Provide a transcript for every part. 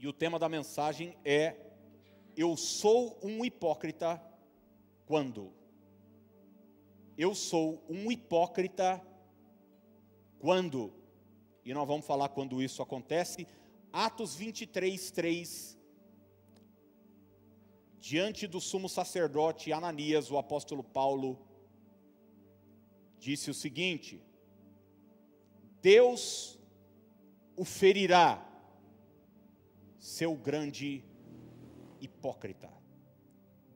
E o tema da mensagem é: Eu sou um hipócrita quando? Eu sou um hipócrita quando? E nós vamos falar quando isso acontece. Atos 23, 3. Diante do sumo sacerdote Ananias, o apóstolo Paulo disse o seguinte: Deus o ferirá, seu grande hipócrita.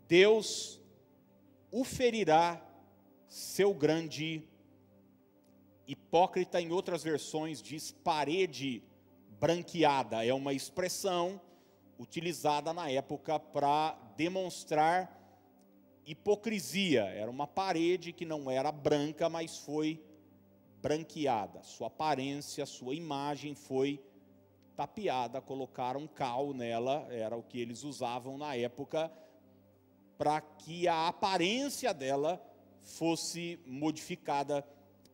Deus o ferirá, seu grande hipócrita. Em outras versões diz parede branqueada. É uma expressão utilizada na época para demonstrar hipocrisia. Era uma parede que não era branca, mas foi branqueada. Sua aparência, sua imagem foi tapeada, colocaram cal nela, era o que eles usavam na época, para que a aparência dela fosse modificada.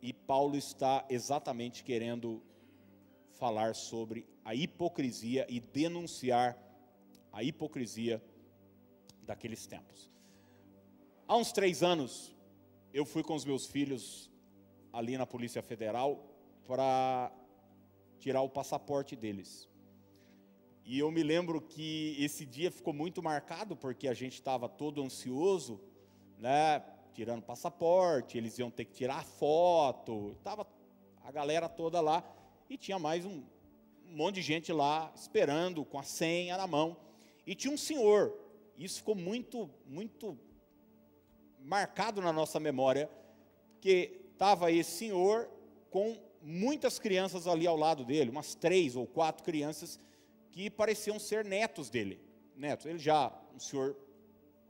E Paulo está exatamente querendo falar sobre a hipocrisia e denunciar a hipocrisia daqueles tempos. Há uns três anos, eu fui com os meus filhos ali na Polícia Federal para tirar o passaporte deles. E eu me lembro que esse dia ficou muito marcado porque a gente estava todo ansioso, né, tirando passaporte, eles iam ter que tirar foto, tava a galera toda lá e tinha mais um, monte de gente lá esperando com a senha na mão. E tinha um senhor, isso ficou muito muito marcado na nossa memória, que estava esse senhor com muitas crianças ali ao lado dele, umas três ou quatro crianças que pareciam ser netos dele. Netos, ele já, um senhor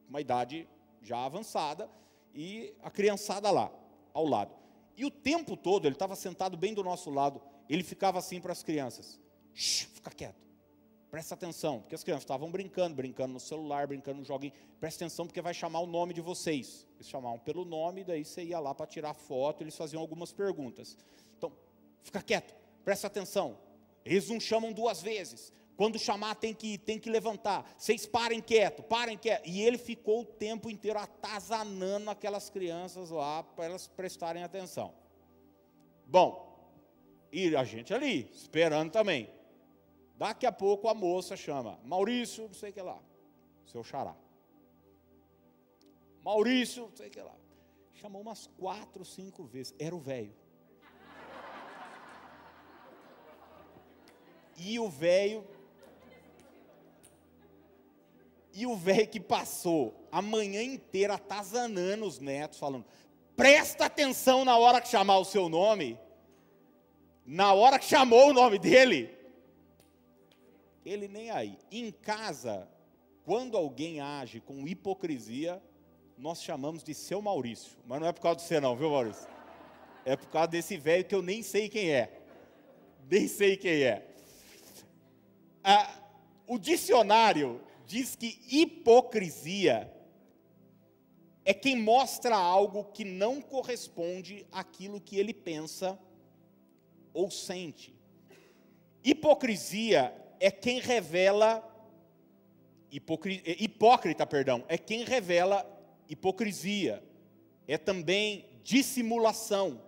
com uma idade já avançada, e a criançada lá, ao lado. E o tempo todo, ele estava sentado bem do nosso lado, ele ficava assim para as crianças: fica quieto, presta atenção, porque as crianças estavam brincando, brincando no celular, brincando no joguinho, presta atenção porque vai chamar o nome de vocês. Eles chamavam pelo nome, daí você ia lá para tirar foto, eles faziam algumas perguntas. Então, fica quieto, presta atenção. Eles não chamam duas vezes. Quando chamar, tem que, tem que levantar. Vocês parem quieto, parem quieto. E ele ficou o tempo inteiro atazanando aquelas crianças lá para elas prestarem atenção. Bom, e a gente ali, esperando também. Daqui a pouco a moça chama, Maurício, não sei o que lá, seu xará. Maurício, não sei o que lá. Chamou umas quatro, cinco vezes. Era o velho. E o velho. E o velho que passou a manhã inteira atazanando os netos, falando: presta atenção na hora que chamar o seu nome. Na hora que chamou o nome dele, ele nem aí. Em casa, quando alguém age com hipocrisia, nós chamamos de seu Maurício. Mas não é por causa de você, não, viu, Maurício? É por causa desse velho que eu nem sei quem é. Nem sei quem é. Ah, o dicionário diz que hipocrisia é quem mostra algo que não corresponde àquilo que ele pensa ou sente. Hipocrisia é quem revela hipocri, é, hipócrita, perdão, é quem revela hipocrisia. É também dissimulação,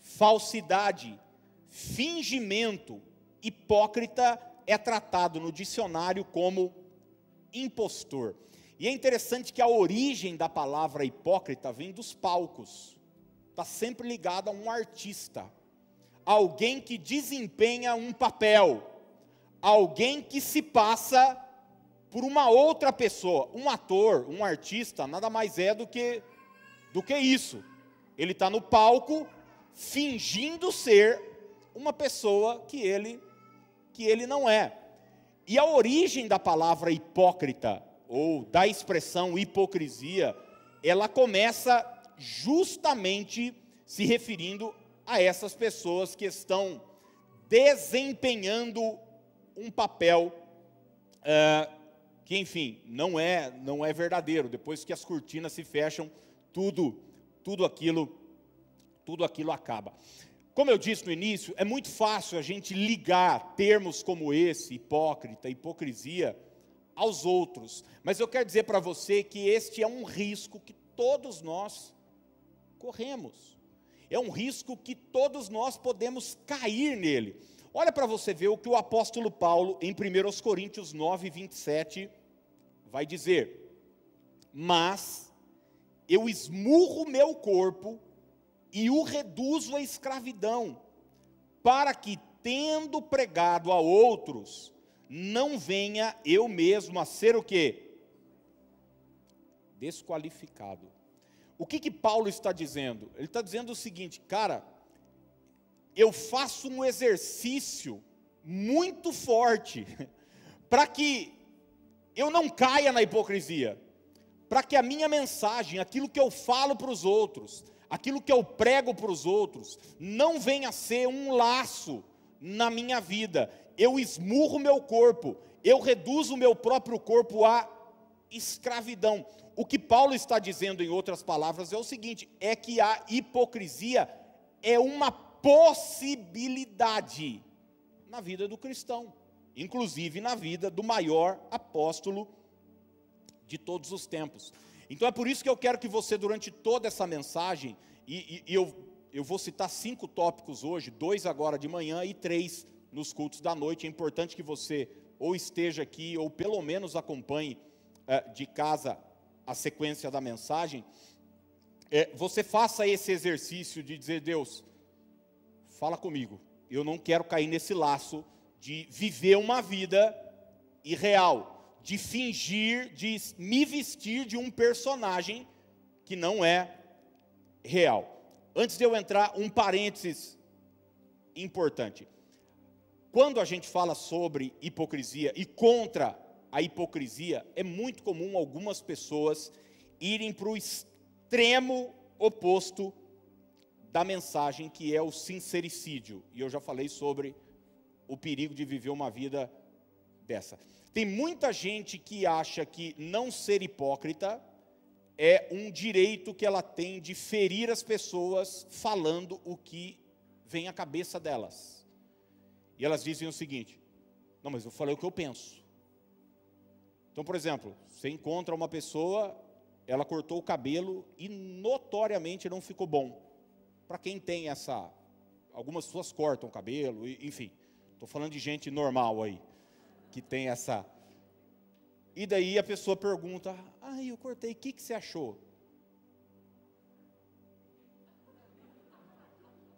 falsidade, fingimento. Hipócrita é tratado no dicionário como impostor. E é interessante que a origem da palavra hipócrita vem dos palcos. Está sempre ligada a um artista, alguém que desempenha um papel alguém que se passa por uma outra pessoa. Um ator, um artista, nada mais é do que, do que isso. Ele está no palco fingindo ser uma pessoa que ele, que ele não é. E a origem da palavra hipócrita, ou da expressão hipocrisia, ela começa justamente se referindo a essas pessoas que estão desempenhando um papel uh, que, enfim, não é, não é verdadeiro. Depois que as cortinas se fecham, tudo, tudo aquilo, tudo aquilo acaba. como eu disse no início, é muito fácil a gente ligar termos como esse, hipócrita, hipocrisia, aos outros. Mas eu quero dizer para você que este é um risco que todos nós corremos. É um risco que todos nós podemos cair nele. Olha para você ver o que o apóstolo Paulo, em 1 Coríntios 9, 27, vai dizer: Mas eu esmurro meu corpo e o reduzo à escravidão, para que, tendo pregado a outros, não venha eu mesmo a ser o quê? Desqualificado. O que que Paulo está dizendo? Ele está dizendo o seguinte, cara, eu faço um exercício muito forte para que eu não caia na hipocrisia, para que a minha mensagem, aquilo que eu falo para os outros, aquilo que eu prego para os outros, não venha a ser um laço na minha vida. Eu esmurro meu corpo, eu reduzo o meu próprio corpo à escravidão. O que Paulo está dizendo, em outras palavras, é o seguinte: é que a hipocrisia é uma possibilidade na vida do cristão, inclusive na vida do maior apóstolo de todos os tempos. Então é por isso que eu quero que você, durante toda essa mensagem, e, e, e eu, eu vou citar cinco tópicos hoje, dois agora de manhã e três nos cultos da noite. É importante que você ou esteja aqui, ou pelo menos acompanhe é, de casa a sequência da mensagem. É, você faça esse exercício de dizer, Deus, fala comigo. Eu não quero cair nesse laço de viver uma vida irreal de fingir, de me vestir de um personagem que não é real. Antes de eu entrar, um parênteses importante. Quando a gente fala sobre hipocrisia e contra a hipocrisia, é muito comum algumas pessoas irem para o extremo oposto da mensagem que é o sincericídio. E eu já falei sobre o perigo de viver uma vida dessa. Tem muita gente que acha que não ser hipócrita é um direito que ela tem de ferir as pessoas falando o que vem à cabeça delas. E elas dizem o seguinte: não, mas eu falei o que eu penso. Então, por exemplo, você encontra uma pessoa, ela cortou o cabelo e notoriamente não ficou bom. Para quem tem essa. Algumas pessoas cortam o cabelo, enfim. Estou falando de gente normal aí que tem essa. E daí a pessoa pergunta: Ah, eu cortei, o que, que você achou?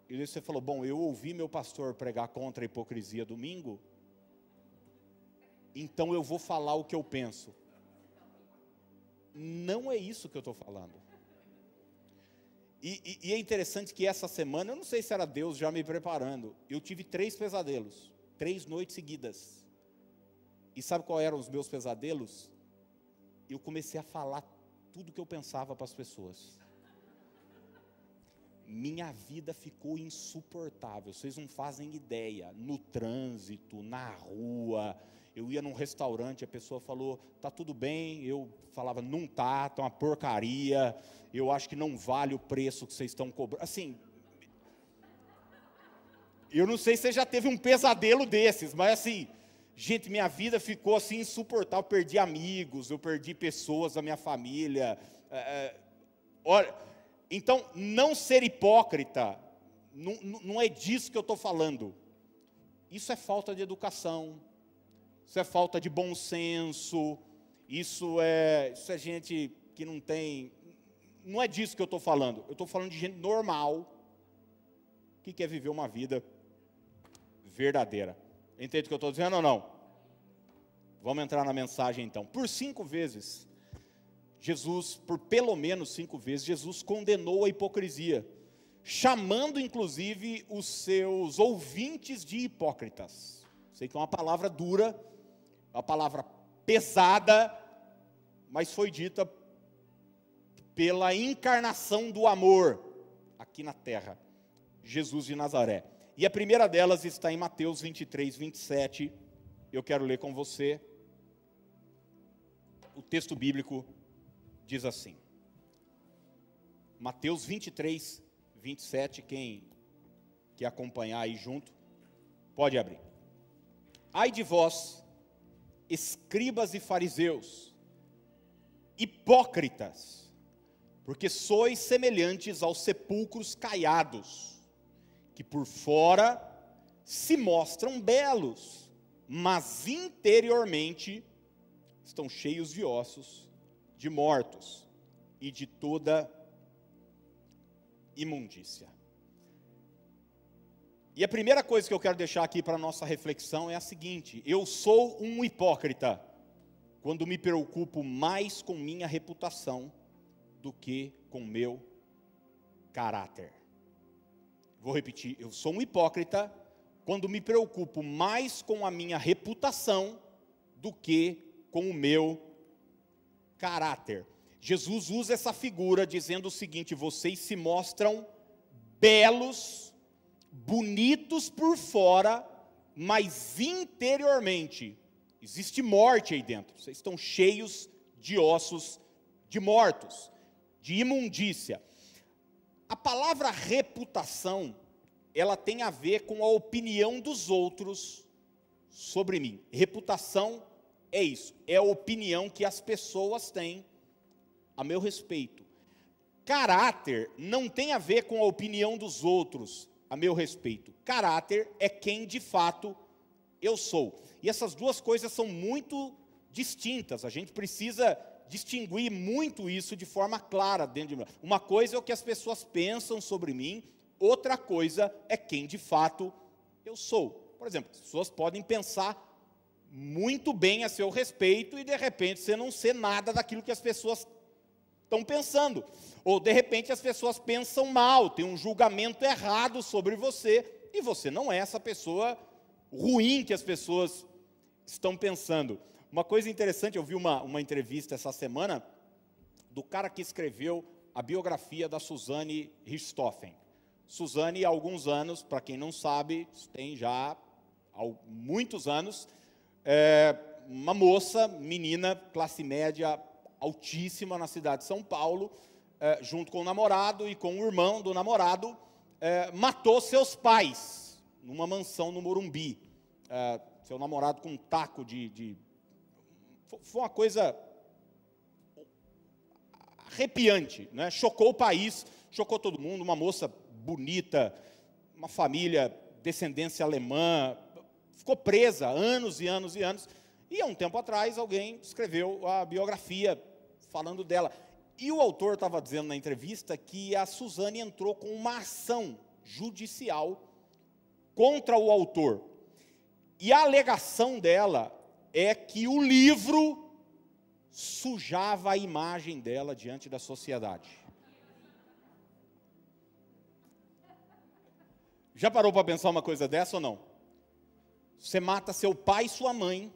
E daí você falou: Bom, eu ouvi meu pastor pregar contra a hipocrisia domingo, então eu vou falar o que eu penso. Não é isso que eu estou falando. E, e, e, é interessante que essa semana, eu não sei se era Deus já me preparando, eu tive três pesadelos, três noites seguidas. E sabe qual eram os meus pesadelos? Eu comecei a falar tudo que eu pensava para as pessoas. Minha vida ficou insuportável, vocês não fazem ideia. No trânsito, na rua, eu ia num restaurante, a pessoa falou, tá tudo bem, eu falava, não tá, tá uma porcaria, eu acho que não vale o preço que vocês estão cobrando. Assim, eu não sei se você já teve um pesadelo desses, mas assim, Gente, minha vida ficou assim insuportável. Eu perdi amigos, eu perdi pessoas da minha família. É, é olha, então, não ser hipócrita, não, não é disso que eu estou falando. Isso é falta de educação, isso é falta de bom senso, isso é, isso é gente que não tem. Não é disso que eu estou falando. Eu estou falando de gente normal que quer viver uma vida verdadeira. Entende o que eu estou dizendo ou não? Vamos entrar na mensagem então. Por cinco vezes, Jesus, por pelo menos cinco vezes, Jesus condenou a hipocrisia, chamando inclusive os seus ouvintes de hipócritas. Sei que é uma palavra dura, uma palavra pesada, mas foi dita pela encarnação do amor aqui na terra, Jesus de Nazaré. E a primeira delas está em Mateus 23, 27. Eu quero ler com você. O texto bíblico diz assim. Mateus 23, 27. Quem quer acompanhar aí junto, pode abrir. Ai de vós, escribas e fariseus, hipócritas, porque sois semelhantes aos sepulcros caiados, que por fora se mostram belos, mas interiormente estão cheios de ossos, de mortos e de toda imundícia. E a primeira coisa que eu quero deixar aqui para a nossa reflexão é a seguinte: eu sou um hipócrita quando me preocupo mais com minha reputação do que com meu caráter. Vou repetir: eu sou um hipócrita quando me preocupo mais com a minha reputação do que com o meu caráter. Jesus usa essa figura dizendo o seguinte: vocês se mostram belos, bonitos por fora, mas interiormente existe morte aí dentro. Vocês estão cheios de ossos de mortos, de imundícia. A palavra reputação, ela tem a ver com a opinião dos outros sobre mim. Reputação é isso, é a opinião que as pessoas têm a meu respeito. Caráter não tem a ver com a opinião dos outros a meu respeito. Caráter é quem de fato eu sou. E essas duas coisas são muito distintas. A gente precisa distinguir muito isso de forma clara dentro de mim. Uma coisa é o que as pessoas pensam sobre mim, outra coisa é quem de fato eu sou. Por exemplo, as pessoas podem pensar muito bem a seu respeito e de repente você não ser nada daquilo que as pessoas estão pensando. Ou de repente as pessoas pensam mal, tem um julgamento errado sobre você e você não é essa pessoa ruim que as pessoas estão pensando. Uma coisa interessante, eu vi uma, uma entrevista essa semana do cara que escreveu a biografia da Suzane Richthofen. Suzane, há alguns anos, para quem não sabe, tem já muitos anos, é uma moça, menina, classe média altíssima na cidade de São Paulo, é, junto com o namorado e com o irmão do namorado, é, matou seus pais numa mansão no Morumbi. É, seu namorado com um taco de, de. Foi uma coisa arrepiante, né? chocou o país, chocou todo mundo. Uma moça bonita, uma família, descendência alemã, ficou presa anos e anos e anos. E há um tempo atrás alguém escreveu a biografia falando dela. E o autor estava dizendo na entrevista que a Suzane entrou com uma ação judicial contra o autor. E a alegação dela é que o livro sujava a imagem dela diante da sociedade. Já parou para pensar uma coisa dessa ou não? Você mata seu pai e sua mãe.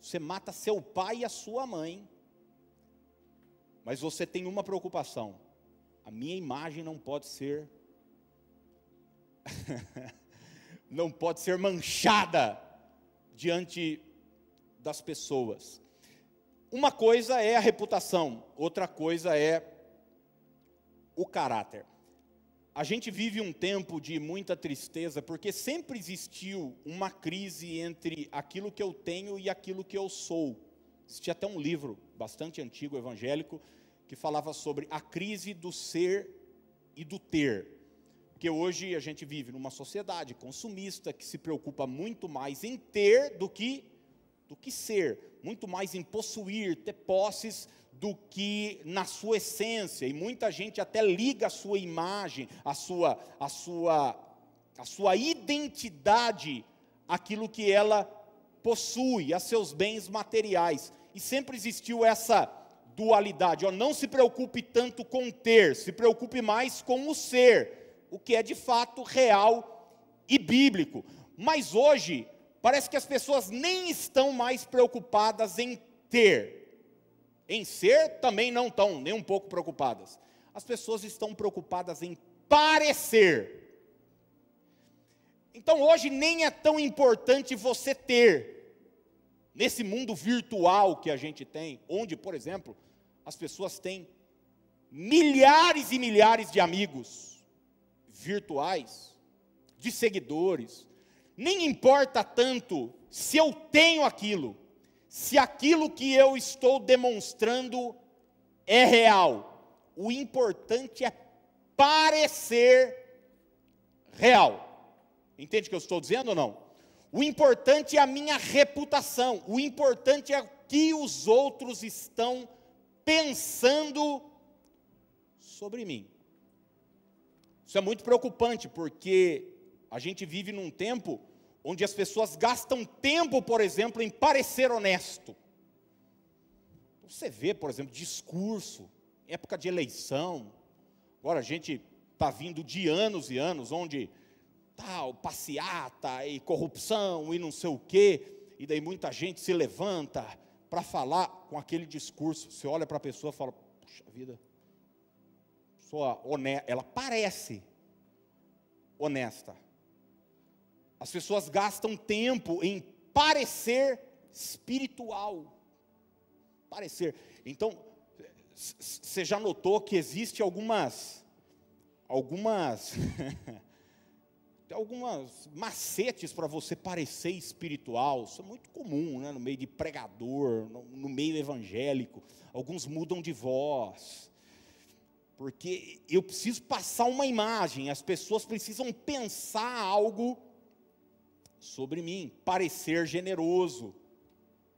Você mata seu pai e a sua mãe. Mas você tem uma preocupação: a minha imagem não pode ser não pode ser manchada diante das pessoas. Uma coisa é a reputação, outra coisa é o caráter a gente vive um tempo de muita tristeza, porque sempre existiu uma crise entre aquilo que eu tenho e aquilo que eu sou. Existia até um livro bastante antigo, evangélico, que falava sobre a crise do ser e do ter. Porque hoje a gente vive numa sociedade consumista que se preocupa muito mais em ter do que do que ser, muito mais em possuir, ter posses do que na sua essência, e muita gente até liga a sua imagem, a sua, a sua, a sua identidade àquilo que ela possui, a seus bens materiais. E sempre existiu essa dualidade. Ó, não se preocupe tanto com ter, se preocupe mais com o ser, o que é de fato real e bíblico. Mas hoje, parece que as pessoas nem estão mais preocupadas em ter, em ser, também não estão nem um pouco preocupadas. As pessoas estão preocupadas em parecer. Então hoje nem é tão importante você ter, nesse mundo virtual que a gente tem, onde, por exemplo, as pessoas têm milhares e milhares de amigos virtuais, de seguidores, nem importa tanto se eu tenho aquilo, se aquilo que eu estou demonstrando é real. O importante é parecer real. Entende o que eu estou dizendo ou não? O importante é a minha reputação, o importante é o que os outros estão pensando sobre mim. Isso é muito preocupante, porque a gente vive num tempo onde as pessoas gastam tempo, por exemplo, em parecer honesto. Você vê, por exemplo, discurso, época de eleição. Agora a gente está vindo de anos e anos onde tal, passeata e corrupção e não sei o quê, e daí muita gente se levanta para falar com aquele discurso. Você olha para a pessoa e fala: puxa vida, pessoa honesta, ela parece honesta. As pessoas gastam tempo em parecer espiritual. Parecer. Então, você já notou que existe algumas algumas algumas macetes para você parecer espiritual. Isso é muito comum, né? no meio de pregador, no, no meio evangélico. Alguns mudam de voz. Porque eu preciso passar uma imagem, as pessoas precisam pensar algo sobre mim, parecer generoso.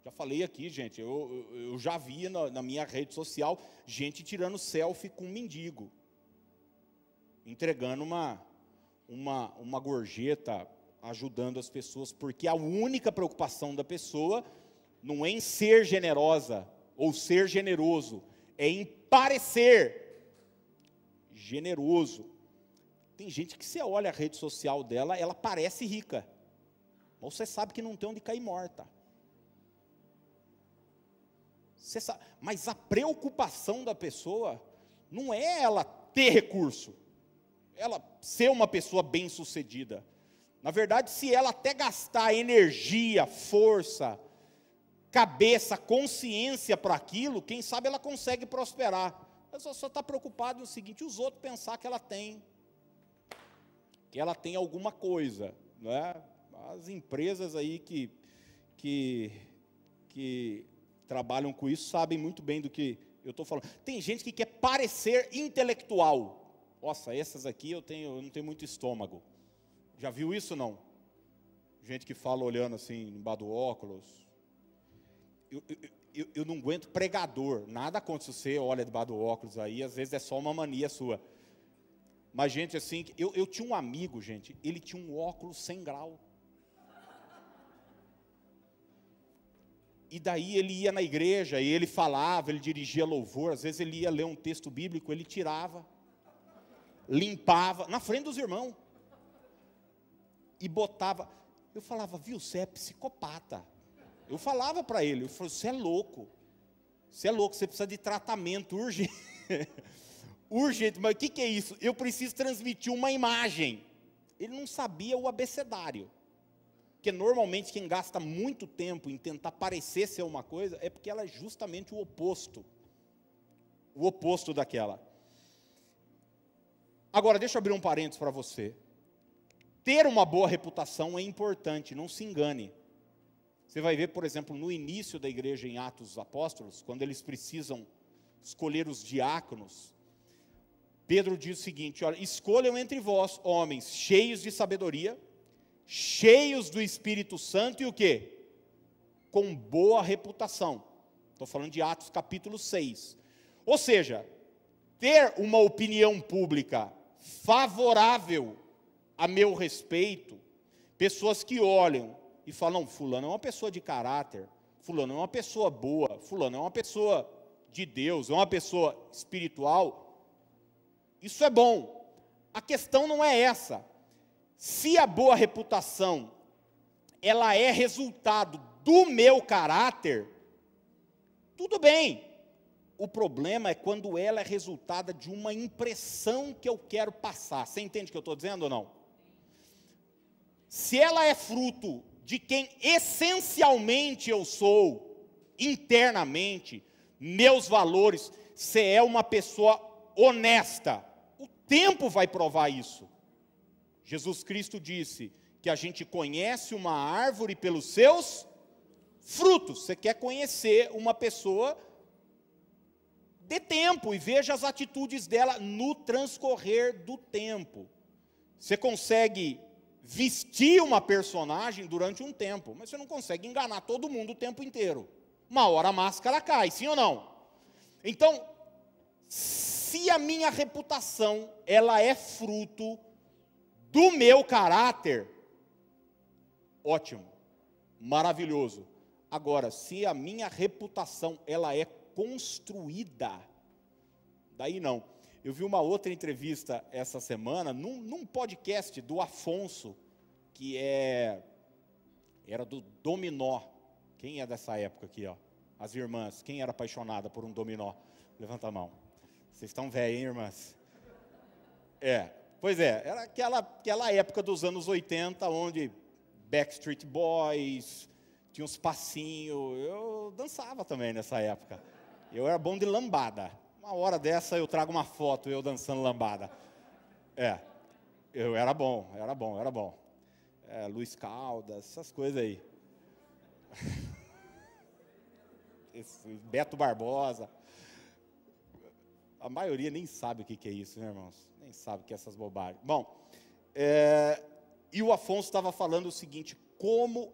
Já falei aqui, gente, eu, eu já vi na, na minha rede social gente tirando selfie com um mendigo, entregando uma, uma, uma gorjeta, ajudando as pessoas, porque a única preocupação da pessoa não é em ser generosa ou ser generoso, é em parecer generoso. Tem gente que você olha a rede social dela, ela parece rica. Mas você sabe que não tem onde cair morta. Sabe, mas a preocupação da pessoa não é ela ter recurso, ela ser uma pessoa bem-sucedida. Na verdade, se ela até gastar energia, força, cabeça, consciência para aquilo, quem sabe ela consegue prosperar. Mas só está preocupado no seguinte: os outros pensar que ela tem, que ela tem alguma coisa, não é? As empresas aí que, que, que trabalham com isso sabem muito bem do que eu estou falando. Tem gente que quer parecer intelectual. Nossa, essas aqui eu, tenho, eu não tenho muito estômago. Já viu isso não? Gente que fala olhando assim, embaixo do óculos. Eu, eu, eu, eu, não aguento pregador. Nada contra se você olha debaixo do óculos aí, às vezes é só uma mania sua. Mas, gente, assim, eu, eu tinha um amigo, gente, ele tinha um óculos sem grau. E daí ele ia na igreja e ele falava, ele dirigia louvor, às vezes ele ia ler um texto bíblico, ele tirava, limpava, na frente dos irmãos, e botava. Eu falava, viu, você é psicopata. Eu falava para ele, eu falei, você é louco, você é louco, você precisa de tratamento urgente. urgente, mas o que, que é isso? Eu preciso transmitir uma imagem. Ele não sabia o abecedário. Porque normalmente quem gasta muito tempo em tentar parecer ser uma coisa é porque ela é justamente o oposto. O oposto daquela. Agora, deixa eu abrir um parênteses para você. Ter uma boa reputação é importante, não se engane. Você vai ver, por exemplo, no início da igreja em Atos dos Apóstolos, quando eles precisam escolher os diáconos, Pedro diz o seguinte: olha, escolham entre vós homens cheios de sabedoria, cheios do Espírito Santo e o que? Com boa reputação. Estou falando de Atos capítulo 6. Ou seja, ter uma opinião pública favorável a meu respeito, pessoas que olham e falam: Fulano é uma pessoa de caráter, Fulano é uma pessoa boa, Fulano é uma pessoa de Deus, é uma pessoa espiritual. Isso é bom. A questão não é essa. Se a boa reputação ela é resultado do meu caráter, tudo bem. O problema é quando ela é resultada de uma impressão que eu quero passar. Você entende o que eu estou dizendo ou não? Se ela é fruto de quem essencialmente eu sou, internamente, meus valores, você é uma pessoa honesta. O tempo vai provar isso. Jesus Cristo disse que a gente conhece uma árvore pelos seus frutos. Você quer conhecer uma pessoa, dê tempo e veja as atitudes dela no transcorrer do tempo. Você consegue vestir uma personagem durante um tempo, mas você não consegue enganar todo mundo o tempo inteiro. Uma hora a máscara cai, sim ou não? Então, se a minha reputação ela é fruto do meu caráter, ótimo, maravilhoso. Agora, se a minha reputação ela é construída, daí não. Eu vi uma outra entrevista essa semana num, num podcast do Afonso, que é era do dominó. Quem é dessa época aqui, ó? As irmãs. Quem era apaixonada por um dominó? Levanta a mão. Vocês estão velhos, hein, irmãs? É. Pois é, era aquela, aquela época dos anos 80, onde Backstreet Boys, tinha uns passinhos. Eu dançava também nessa época. Eu era bom de lambada. Uma hora dessa eu trago uma foto eu dançando lambada. É, eu era bom, era bom, era bom. É, Luiz Caldas, essas coisas aí. Esse Beto Barbosa. A maioria nem sabe o que é isso, né, irmãos? Nem sabe que é essas bobagens. Bom, é, e o Afonso estava falando o seguinte: como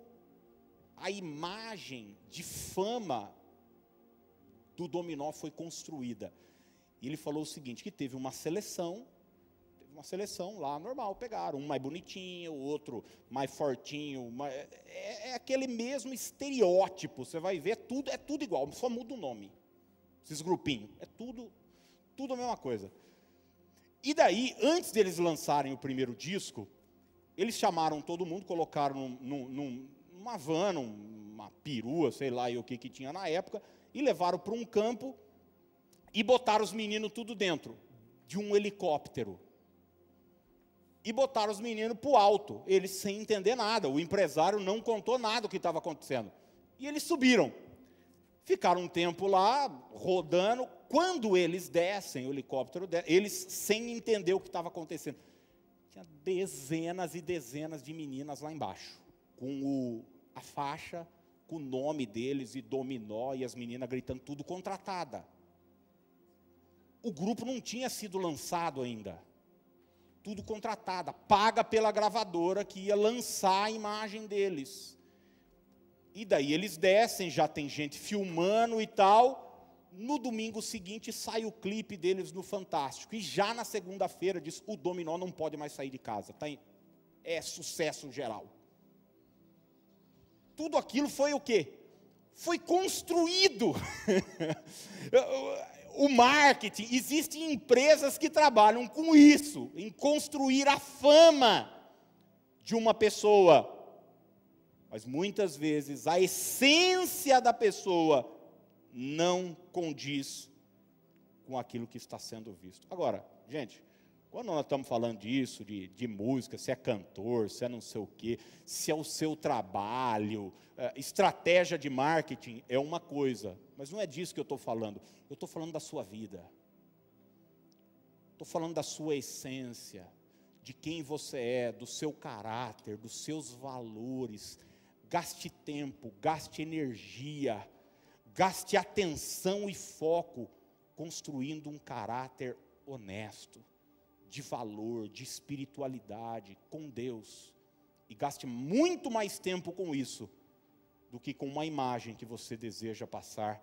a imagem de fama do dominó foi construída. E ele falou o seguinte: que teve uma seleção, teve uma seleção lá normal, pegaram um mais bonitinho, o outro mais fortinho, mais, é, é, aquele mesmo estereótipo. Você vai ver, é tudo é tudo igual, só muda o nome. Esses grupinhos, é tudo, tudo a mesma coisa. E daí, antes deles lançarem o primeiro disco, eles chamaram todo mundo, colocaram num, num, numa van, uma perua, sei lá e o que, que tinha na época, e levaram para um campo e botaram os meninos tudo dentro de um helicóptero. E botaram os meninos para o alto, eles sem entender nada. O empresário não contou nada do que estava acontecendo. E eles subiram. Ficaram um tempo lá, rodando. Quando eles descem, o helicóptero, desce, eles sem entender o que estava acontecendo tinha dezenas e dezenas de meninas lá embaixo, com o, a faixa, com o nome deles e dominó, e as meninas gritando tudo contratada. O grupo não tinha sido lançado ainda. Tudo contratada, paga pela gravadora que ia lançar a imagem deles. E daí eles descem, já tem gente filmando e tal no domingo seguinte sai o clipe deles no Fantástico. E já na segunda-feira diz: o dominó não pode mais sair de casa. Tá em, é sucesso geral. Tudo aquilo foi o quê? Foi construído. o marketing, existem empresas que trabalham com isso, em construir a fama de uma pessoa. Mas muitas vezes a essência da pessoa não condiz com aquilo que está sendo visto. Agora, gente, quando nós estamos falando disso, de, de música, se é cantor, se é não sei o quê, se é o seu trabalho, é, estratégia de marketing é uma coisa, mas não é disso que eu estou falando. Eu estou falando da sua vida. Estou falando da sua essência, de quem você é, do seu caráter, dos seus valores. Gaste tempo, gaste energia Gaste atenção e foco construindo um caráter honesto, de valor, de espiritualidade com Deus. E gaste muito mais tempo com isso do que com uma imagem que você deseja passar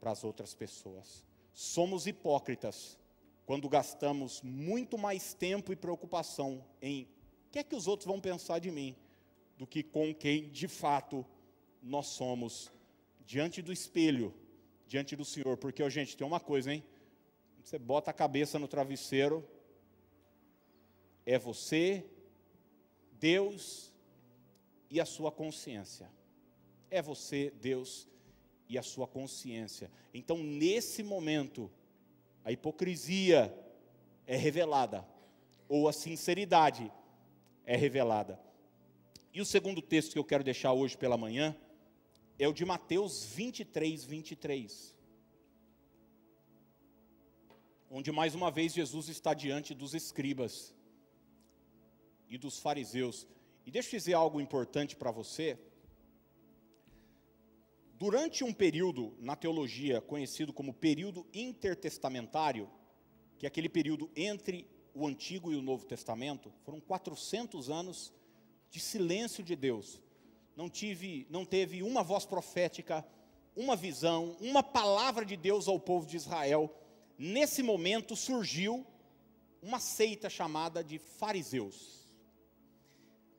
para as outras pessoas. Somos hipócritas quando gastamos muito mais tempo e preocupação em o que é que os outros vão pensar de mim, do que com quem de fato nós somos diante do espelho, diante do Senhor, porque, gente, tem uma coisa, hein? Você bota a cabeça no travesseiro, é você, Deus e a sua consciência. É você, Deus e a sua consciência. Então, nesse momento, a hipocrisia é revelada, ou a sinceridade é revelada. E o segundo texto que eu quero deixar hoje pela manhã é o de Mateus 23, 23. Onde mais uma vez Jesus está diante dos escribas. e dos fariseus. E deixa eu dizer algo importante para você. Durante um período na teologia conhecido como período intertestamentário, que é aquele período entre o Antigo e o Novo Testamento, foram 400 anos de silêncio de Deus. Não tive, não teve uma voz profética, uma visão, uma palavra de Deus ao povo de Israel. Nesse momento surgiu uma seita chamada de fariseus.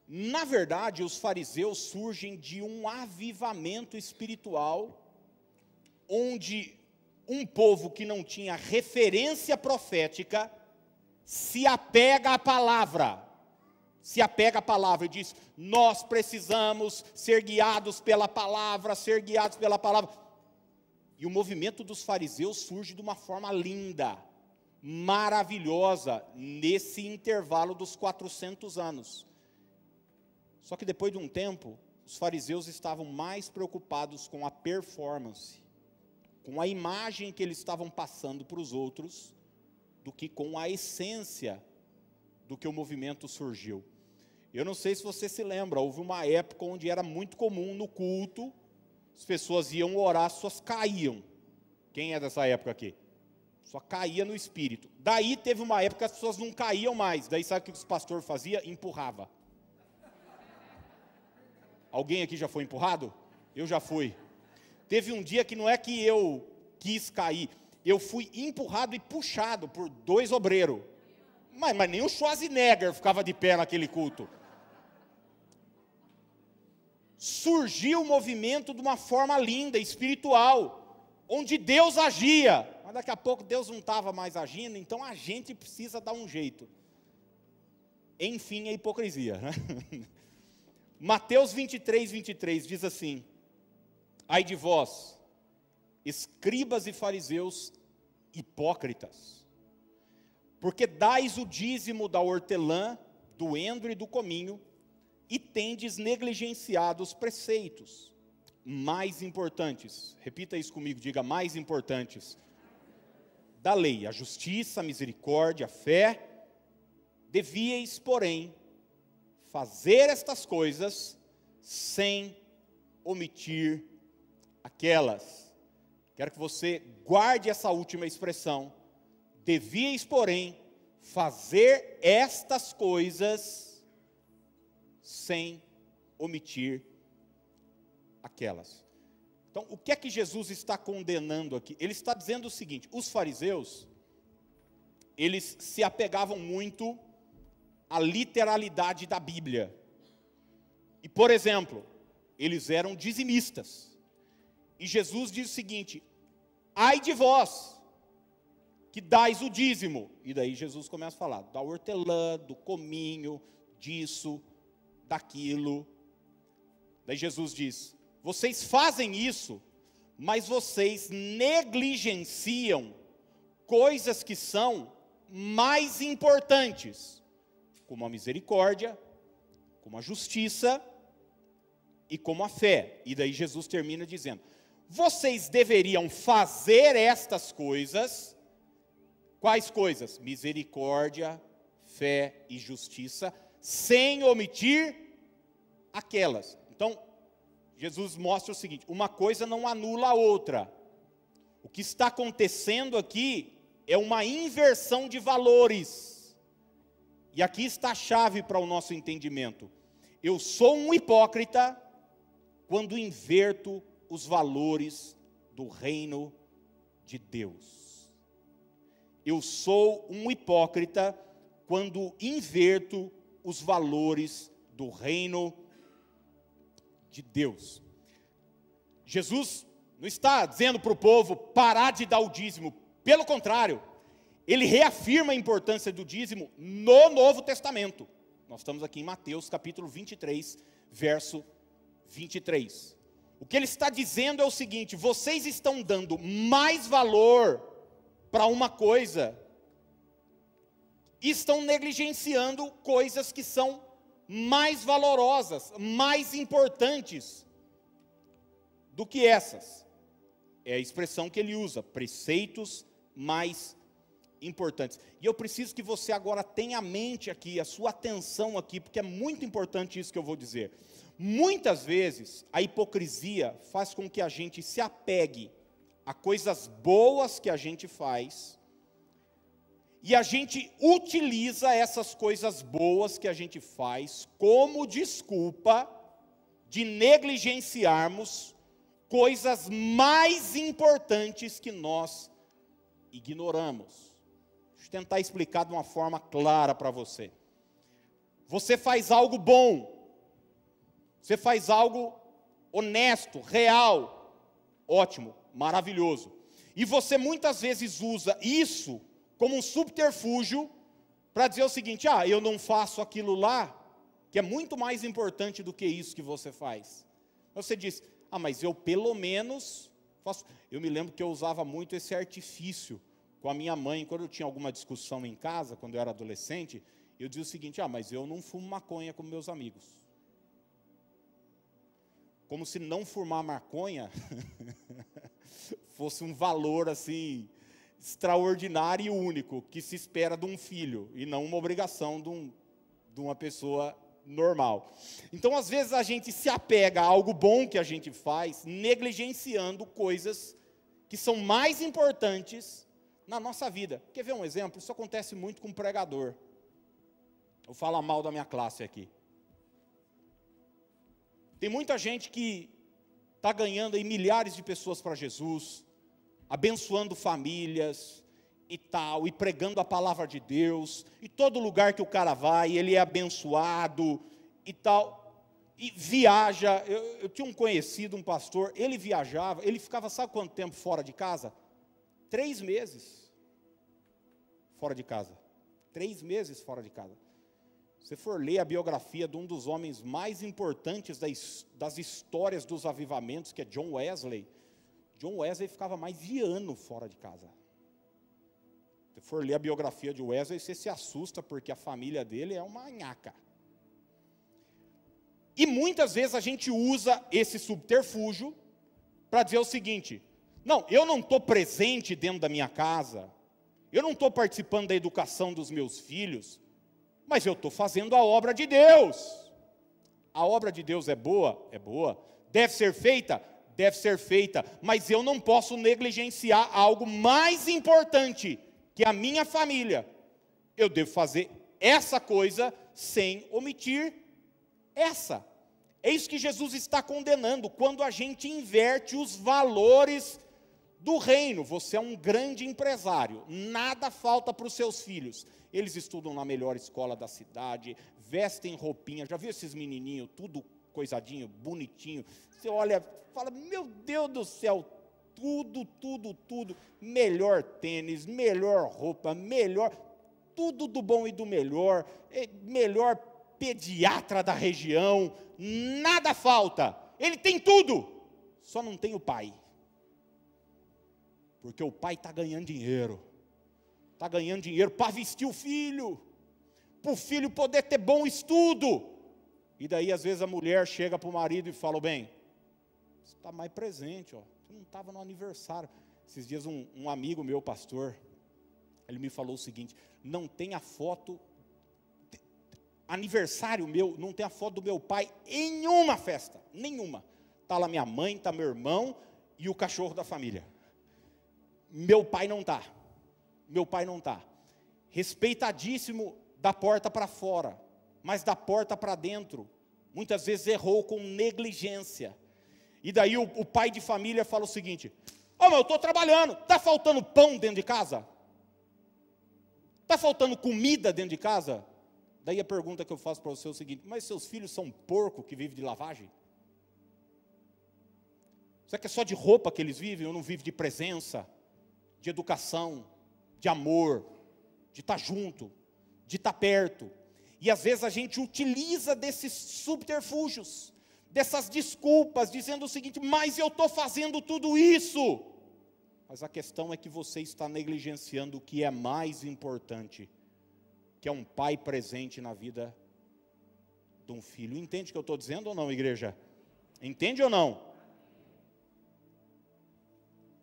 Na verdade, os fariseus surgem de um avivamento espiritual, onde um povo que não tinha referência profética se apega à palavra, se apega à palavra e diz: Nós precisamos ser guiados pela palavra, ser guiados pela palavra. E o movimento dos fariseus surge de uma forma linda, maravilhosa, nesse intervalo dos 400 anos. Só que depois de um tempo, os fariseus estavam mais preocupados com a performance, com a imagem que eles estavam passando para os outros, do que com a essência do que o movimento surgiu. Eu não sei se você se lembra, houve uma época onde era muito comum no culto, as pessoas iam orar, as pessoas caíam. Quem é dessa época aqui? Só caía no espírito. Daí teve uma época que as pessoas não caíam mais. Daí sabe o que o pastor fazia? Empurrava. Alguém aqui já foi empurrado? Eu já fui. Teve um dia que não é que eu quis cair, eu fui empurrado e puxado por dois obreiros. Mas, mas nem o Schwarzenegger ficava de pé naquele culto surgiu o movimento de uma forma linda, espiritual, onde Deus agia, mas daqui a pouco Deus não estava mais agindo, então a gente precisa dar um jeito. Enfim, a hipocrisia. Né? Mateus 23, 23 diz assim: Ai de vós, escribas e fariseus hipócritas, porque dais o dízimo da hortelã, do endro e do cominho, e tendes negligenciado os preceitos mais importantes. Repita isso comigo, diga mais importantes. Da lei, a justiça, a misericórdia, a fé. Devíeis, porém, fazer estas coisas sem omitir aquelas. Quero que você guarde essa última expressão. Devíeis, porém, fazer estas coisas sem omitir aquelas. Então, o que é que Jesus está condenando aqui? Ele está dizendo o seguinte: os fariseus, eles se apegavam muito à literalidade da Bíblia. E, por exemplo, eles eram dizimistas. E Jesus diz o seguinte: ai de vós, que dais o dízimo. E daí Jesus começa a falar da hortelã, do cominho, disso, daquilo. Daí Jesus diz: vocês fazem isso, mas vocês negligenciam coisas que são mais importantes, como a misericórdia, como a justiça e como a fé. E daí Jesus termina dizendo: vocês deveriam fazer estas coisas, quais coisas? Misericórdia, fé e justiça, sem omitir aquelas. Então, Jesus mostra o seguinte: uma coisa não anula a outra. O que está acontecendo aqui é uma inversão de valores. E aqui está a chave para o nosso entendimento. Eu sou um hipócrita quando inverto os valores do reino de Deus. Eu sou um hipócrita quando inverto os valores do reino de Deus. Jesus não está dizendo para o povo parar de dar o dízimo, pelo contrário, ele reafirma a importância do dízimo no Novo Testamento. Nós estamos aqui em Mateus capítulo 23, verso 23. O que ele está dizendo é o seguinte: vocês estão dando mais valor para uma coisa estão negligenciando coisas que são mais valorosas, mais importantes do que essas. É a expressão que ele usa, preceitos mais importantes. E eu preciso que você agora tenha a mente aqui, a sua atenção aqui, porque é muito importante isso que eu vou dizer. Muitas vezes a hipocrisia faz com que a gente se apegue a coisas boas que a gente faz, e a gente utiliza essas coisas boas que a gente faz como desculpa de negligenciarmos coisas mais importantes que nós ignoramos. Deixa eu tentar explicar de uma forma clara para você. Você faz algo bom, você faz algo honesto, real, ótimo, maravilhoso. E você muitas vezes usa isso como um subterfúgio para dizer o seguinte: ah, eu não faço aquilo lá, que é muito mais importante do que isso que você faz. Você diz, ah, mas eu pelo menos faço. Eu me lembro que eu usava muito esse artifício com a minha mãe, quando eu tinha alguma discussão em casa, quando eu era adolescente, eu dizia o seguinte: ah, mas eu não fumo maconha com meus amigos. Como se não fumar maconha fosse um valor assim extraordinário e único que se espera de um filho e não uma obrigação de, um, de uma pessoa normal. Então, às vezes, a gente se apega a algo bom que a gente faz, negligenciando coisas que são mais importantes na nossa vida. Quer ver um exemplo? Isso acontece muito com pregador. Eu falo mal da minha classe aqui. Tem muita gente que está ganhando aí milhares de pessoas para Jesus, abençoando famílias, e tal, e pregando a palavra de Deus, e todo lugar que o cara vai, ele é abençoado e tal, e viaja. Eu, eu tinha um conhecido, um pastor, ele viajava, ele ficava, sabe quanto tempo fora de casa? Três meses fora de casa. Três meses fora de casa. Se for ler a biografia de um dos homens mais importantes das histórias dos avivamentos, que é John Wesley, John Wesley ficava mais de ano fora de casa. Se for ler a biografia de Wesley, você se assusta porque a família dele é uma nhaca. E muitas vezes a gente usa esse subterfúgio para dizer o seguinte: não, eu não estou presente dentro da minha casa, eu não estou participando da educação dos meus filhos, mas eu estou fazendo a obra de Deus. A obra de Deus é boa? É boa. Deve ser feita? Deve ser feita. Mas eu não posso negligenciar algo mais importante que a minha família, eu devo fazer essa coisa sem omitir essa. É isso que Jesus está condenando quando a gente inverte os valores do reino. Você é um grande empresário, nada falta para os seus filhos. Eles estudam na melhor escola da cidade, vestem roupinha. Já viu esses menininhos, tudo coisadinho, bonitinho? Você olha, fala: Meu Deus do céu, tudo, tudo, tudo. Melhor tênis, melhor roupa, melhor. Tudo do bom e do melhor. Melhor pediatra da região. Nada falta. Ele tem tudo. Só não tem o pai. Porque o pai está ganhando dinheiro. Está ganhando dinheiro para vestir o filho. Para o filho poder ter bom estudo. E daí, às vezes, a mulher chega para o marido e fala: bem, você está mais presente, ó não estava no aniversário. Esses dias um, um amigo meu, pastor, ele me falou o seguinte: não tem a foto, aniversário meu, não tem a foto do meu pai em nenhuma festa, nenhuma. Está lá minha mãe, está meu irmão e o cachorro da família. Meu pai não está. Meu pai não está. Respeitadíssimo da porta para fora, mas da porta para dentro. Muitas vezes errou com negligência e daí o, o pai de família fala o seguinte: Ó, oh, mas eu estou trabalhando, está faltando pão dentro de casa? Está faltando comida dentro de casa? Daí a pergunta que eu faço para você é o seguinte: mas seus filhos são porco que vive de lavagem? Será que é só de roupa que eles vivem ou não vivem de presença, de educação, de amor, de estar tá junto, de estar tá perto? E às vezes a gente utiliza desses subterfúgios dessas desculpas, dizendo o seguinte: mas eu estou fazendo tudo isso. Mas a questão é que você está negligenciando o que é mais importante, que é um pai presente na vida de um filho. Entende o que eu estou dizendo ou não, igreja? Entende ou não?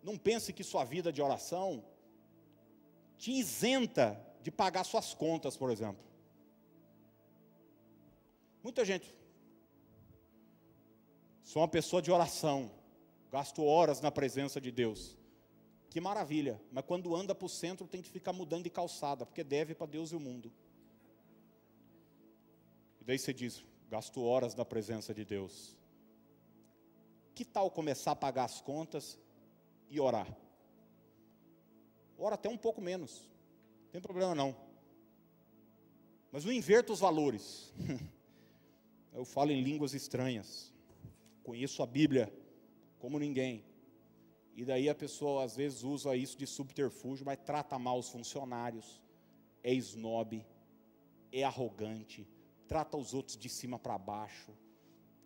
Não pense que sua vida de oração te isenta de pagar suas contas, por exemplo. Muita gente. Sou uma pessoa de oração, gasto horas na presença de Deus. Que maravilha, mas quando anda para o centro tem que ficar mudando de calçada, porque deve para Deus e o mundo. E daí você diz: gasto horas na presença de Deus. Que tal começar a pagar as contas e orar? Ora até um pouco menos, não tem problema não. Mas não inverta os valores. Eu falo em línguas estranhas, conheço a Bíblia como ninguém. E daí a pessoa às vezes usa isso de subterfúgio, mas trata mal os funcionários, é snob, é arrogante, trata os outros de cima para baixo.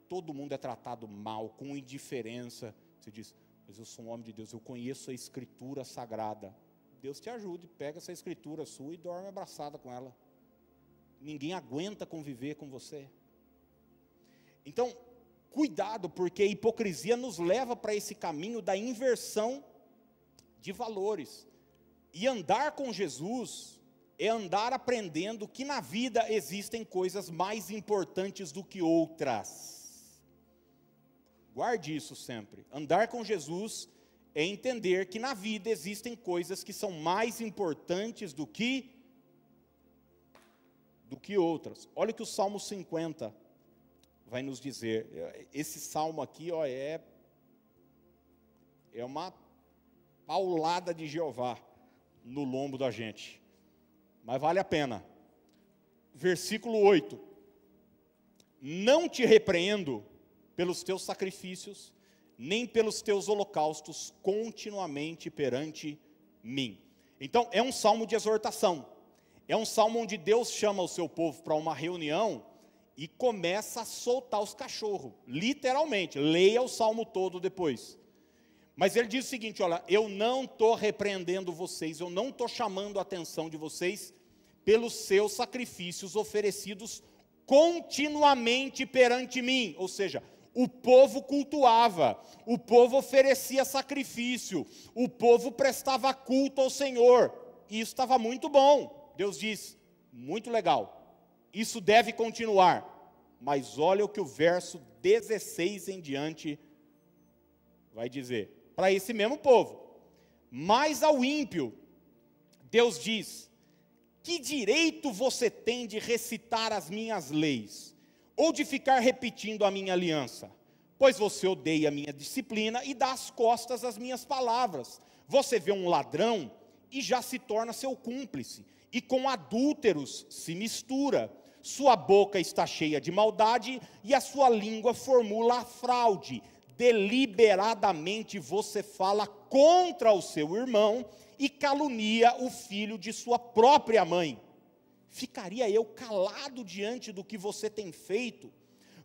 Todo mundo é tratado mal, com indiferença. Você diz, mas eu sou um homem de Deus, eu conheço a escritura sagrada. Deus te ajude, pega essa escritura sua e dorme abraçada com ela. Ninguém aguenta conviver com você. Então, cuidado, porque a hipocrisia nos leva para esse caminho da inversão de valores. E andar com Jesus é andar aprendendo que na vida existem coisas mais importantes do que outras. Guarde isso sempre. Andar com Jesus é entender que na vida existem coisas que são mais importantes do que do que outras. Olha que o Salmo 50 vai nos dizer. Esse salmo aqui, ó, é é uma paulada de Jeová no lombo da gente. Mas vale a pena. Versículo 8. Não te repreendo pelos teus sacrifícios, nem pelos teus holocaustos continuamente perante mim. Então, é um salmo de exortação. É um salmo onde Deus chama o seu povo para uma reunião e começa a soltar os cachorros, literalmente. Leia o salmo todo depois. Mas ele diz o seguinte: olha, eu não estou repreendendo vocês, eu não estou chamando a atenção de vocês pelos seus sacrifícios oferecidos continuamente perante mim. Ou seja, o povo cultuava, o povo oferecia sacrifício, o povo prestava culto ao Senhor, e isso estava muito bom. Deus diz: muito legal, isso deve continuar. Mas olha o que o verso 16 em diante vai dizer para esse mesmo povo. Mas ao ímpio, Deus diz: Que direito você tem de recitar as minhas leis, ou de ficar repetindo a minha aliança? Pois você odeia a minha disciplina e dá as costas às minhas palavras. Você vê um ladrão e já se torna seu cúmplice, e com adúlteros se mistura sua boca está cheia de maldade e a sua língua formula a fraude. Deliberadamente você fala contra o seu irmão e calunia o filho de sua própria mãe. Ficaria eu calado diante do que você tem feito?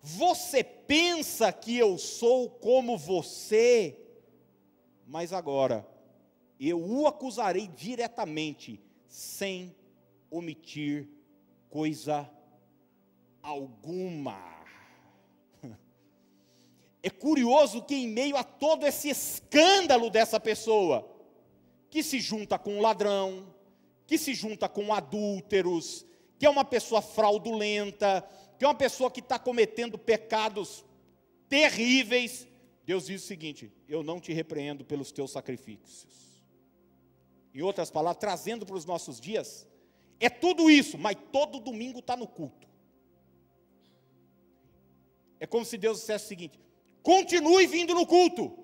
Você pensa que eu sou como você? Mas agora, eu o acusarei diretamente, sem omitir coisa alguma. É curioso que, em meio a todo esse escândalo dessa pessoa, que se junta com um ladrão, que se junta com adúlteros, que é uma pessoa fraudulenta, que é uma pessoa que está cometendo pecados terríveis, Deus diz o seguinte: eu não te repreendo pelos teus sacrifícios. Em outras palavras, trazendo para os nossos dias, é tudo isso, mas todo domingo está no culto. É como se Deus dissesse o seguinte: continue vindo no culto,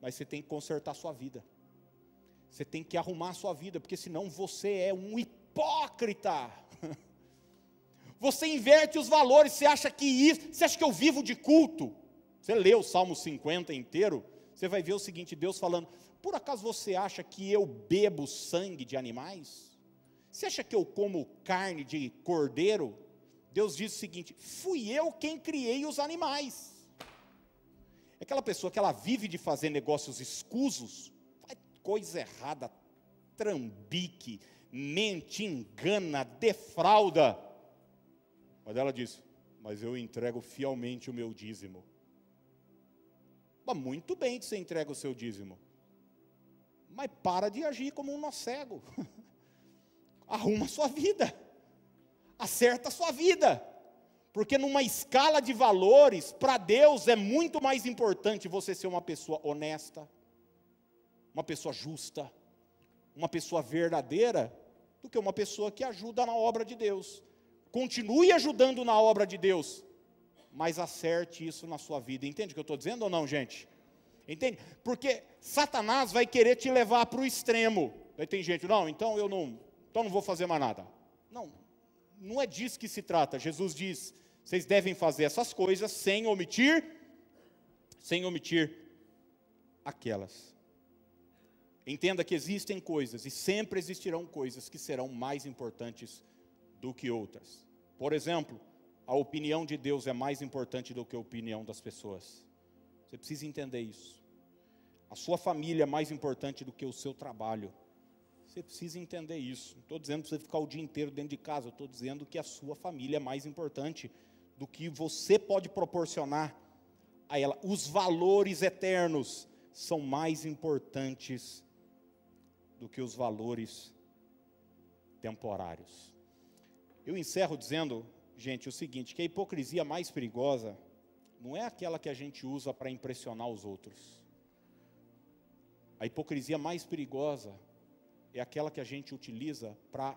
mas você tem que consertar a sua vida. Você tem que arrumar a sua vida, porque senão você é um hipócrita. Você inverte os valores, você acha que isso, você acha que eu vivo de culto? Você lê o Salmo 50 inteiro, você vai ver o seguinte: Deus falando, por acaso você acha que eu bebo sangue de animais? Você acha que eu como carne de cordeiro? Deus diz o seguinte: fui eu quem criei os animais. É aquela pessoa que ela vive de fazer negócios escusos, faz coisa errada, trambique, mente, engana, defrauda. Mas ela diz: Mas eu entrego fielmente o meu dízimo. Mas muito bem que você entrega o seu dízimo. Mas para de agir como um nó cego. Arruma a sua vida. Acerta a sua vida. Porque numa escala de valores, para Deus é muito mais importante você ser uma pessoa honesta, uma pessoa justa, uma pessoa verdadeira, do que uma pessoa que ajuda na obra de Deus. Continue ajudando na obra de Deus, mas acerte isso na sua vida. Entende o que eu estou dizendo ou não, gente? Entende? Porque Satanás vai querer te levar para o extremo. Aí tem gente, não, então eu não, então não vou fazer mais nada. Não, não é disso que se trata. Jesus diz: vocês devem fazer essas coisas sem omitir, sem omitir aquelas. Entenda que existem coisas e sempre existirão coisas que serão mais importantes do que outras. Por exemplo, a opinião de Deus é mais importante do que a opinião das pessoas. Você precisa entender isso. A sua família é mais importante do que o seu trabalho. Você precisa entender isso. Não estou dizendo para você ficar o dia inteiro dentro de casa, estou dizendo que a sua família é mais importante do que você pode proporcionar a ela. Os valores eternos são mais importantes do que os valores temporários. Eu encerro dizendo, gente, o seguinte: que a hipocrisia mais perigosa não é aquela que a gente usa para impressionar os outros. A hipocrisia mais perigosa é aquela que a gente utiliza para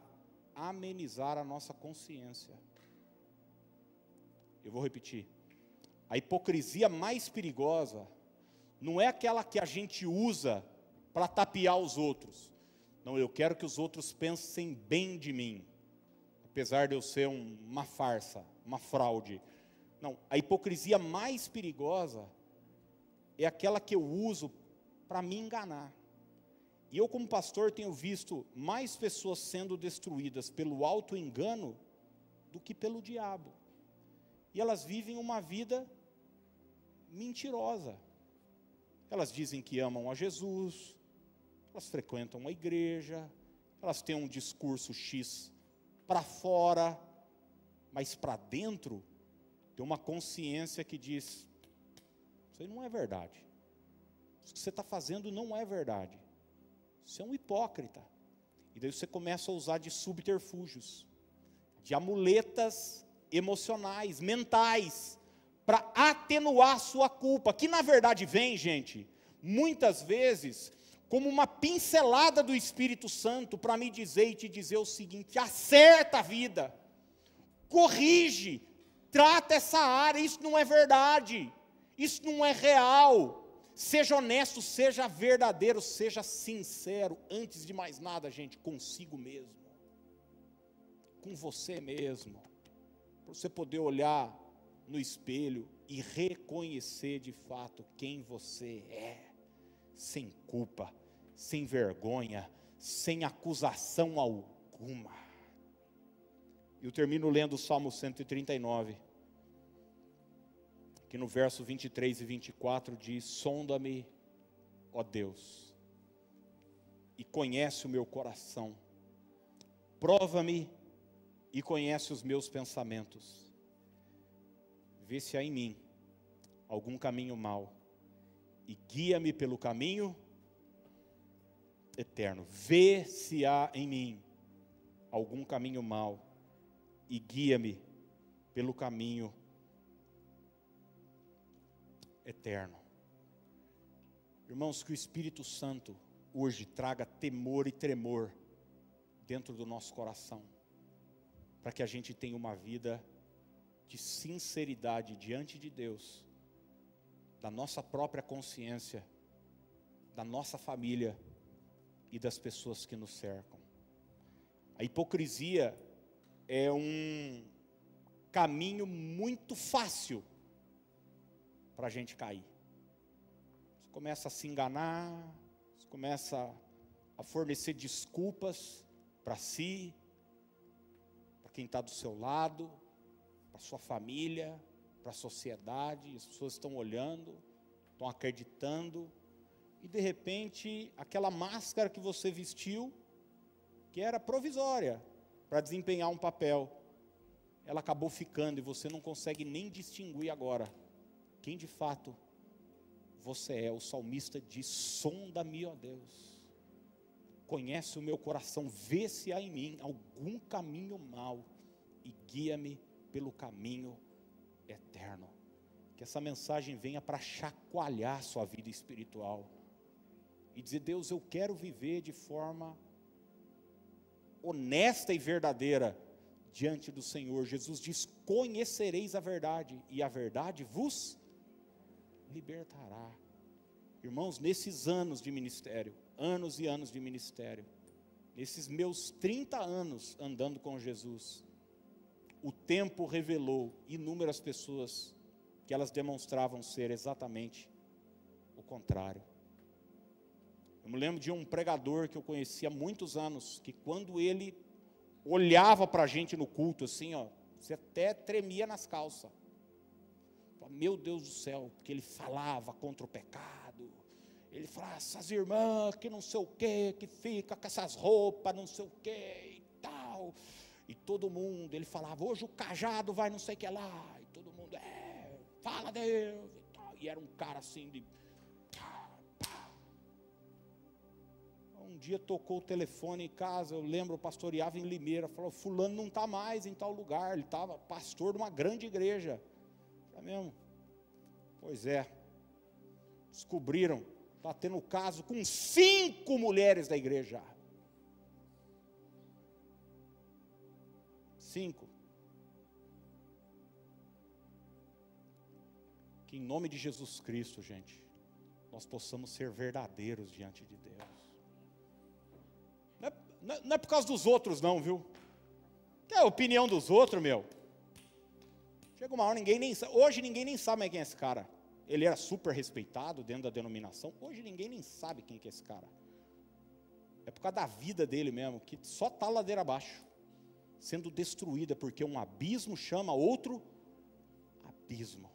amenizar a nossa consciência. Eu vou repetir. A hipocrisia mais perigosa não é aquela que a gente usa para tapear os outros. Não, eu quero que os outros pensem bem de mim, apesar de eu ser um, uma farsa, uma fraude. Não, a hipocrisia mais perigosa é aquela que eu uso para me enganar. E eu, como pastor, tenho visto mais pessoas sendo destruídas pelo auto-engano do que pelo diabo. E elas vivem uma vida mentirosa. Elas dizem que amam a Jesus, elas frequentam a igreja, elas têm um discurso X para fora, mas para dentro tem uma consciência que diz: Isso aí não é verdade. Isso que você está fazendo não é verdade. Você é um hipócrita. E daí você começa a usar de subterfúgios, de amuletas emocionais, mentais, para atenuar sua culpa, que na verdade vem, gente, muitas vezes como uma pincelada do Espírito Santo para me dizer e te dizer o seguinte: acerta a vida, corrige, trata essa área, isso não é verdade, isso não é real. Seja honesto, seja verdadeiro, seja sincero, antes de mais nada, gente, consigo mesmo, com você mesmo, para você poder olhar no espelho e reconhecer de fato quem você é, sem culpa, sem vergonha, sem acusação alguma. Eu termino lendo o Salmo 139, que no verso 23 e 24 diz: Sonda-me, ó Deus, e conhece o meu coração, prova-me e conhece os meus pensamentos, vê se há em mim algum caminho mau, e guia-me pelo caminho eterno. Vê se há em mim algum caminho mau e guia-me pelo caminho eterno. Irmãos, que o Espírito Santo hoje traga temor e tremor dentro do nosso coração, para que a gente tenha uma vida de sinceridade diante de Deus, da nossa própria consciência, da nossa família e das pessoas que nos cercam. A hipocrisia é um caminho muito fácil para a gente cair. Você começa a se enganar, você começa a fornecer desculpas para si, para quem está do seu lado, para sua família, para a sociedade, as pessoas estão olhando, estão acreditando, e de repente aquela máscara que você vestiu, que era provisória, para desempenhar um papel, ela acabou ficando e você não consegue nem distinguir agora quem de fato você é. O salmista diz: sonda-me, ó Deus, conhece o meu coração, vê se há em mim algum caminho mau e guia-me pelo caminho eterno. Que essa mensagem venha para chacoalhar sua vida espiritual e dizer: Deus, eu quero viver de forma honesta e verdadeira diante do Senhor. Jesus diz: Conhecereis a verdade, e a verdade vos libertará. Irmãos, nesses anos de ministério, anos e anos de ministério, nesses meus 30 anos andando com Jesus, o tempo revelou inúmeras pessoas que elas demonstravam ser exatamente o contrário. Eu me lembro de um pregador que eu conhecia há muitos anos, que quando ele olhava para a gente no culto, assim, ó, você até tremia nas calças. Meu Deus do céu, porque ele falava contra o pecado. Ele falava, essas irmãs que não sei o que, que fica com essas roupas, não sei o que e tal. E todo mundo, ele falava, hoje o cajado vai não sei o que lá. E todo mundo, é, fala Deus e tal. E era um cara assim de um dia tocou o telefone em casa, eu lembro, eu pastoreava em Limeira, falou, fulano não está mais em tal lugar, ele estava pastor de uma grande igreja. É mesmo? Pois é. Descobriram, está tendo caso com cinco mulheres da igreja. Cinco. Que em nome de Jesus Cristo, gente, nós possamos ser verdadeiros diante de Deus. Não é por causa dos outros, não, viu? É a opinião dos outros, meu. Chega uma hora, ninguém nem Hoje ninguém nem sabe quem é esse cara. Ele era super respeitado dentro da denominação. Hoje ninguém nem sabe quem é esse cara. É por causa da vida dele mesmo, que só está ladeira abaixo, sendo destruída, porque um abismo chama outro abismo.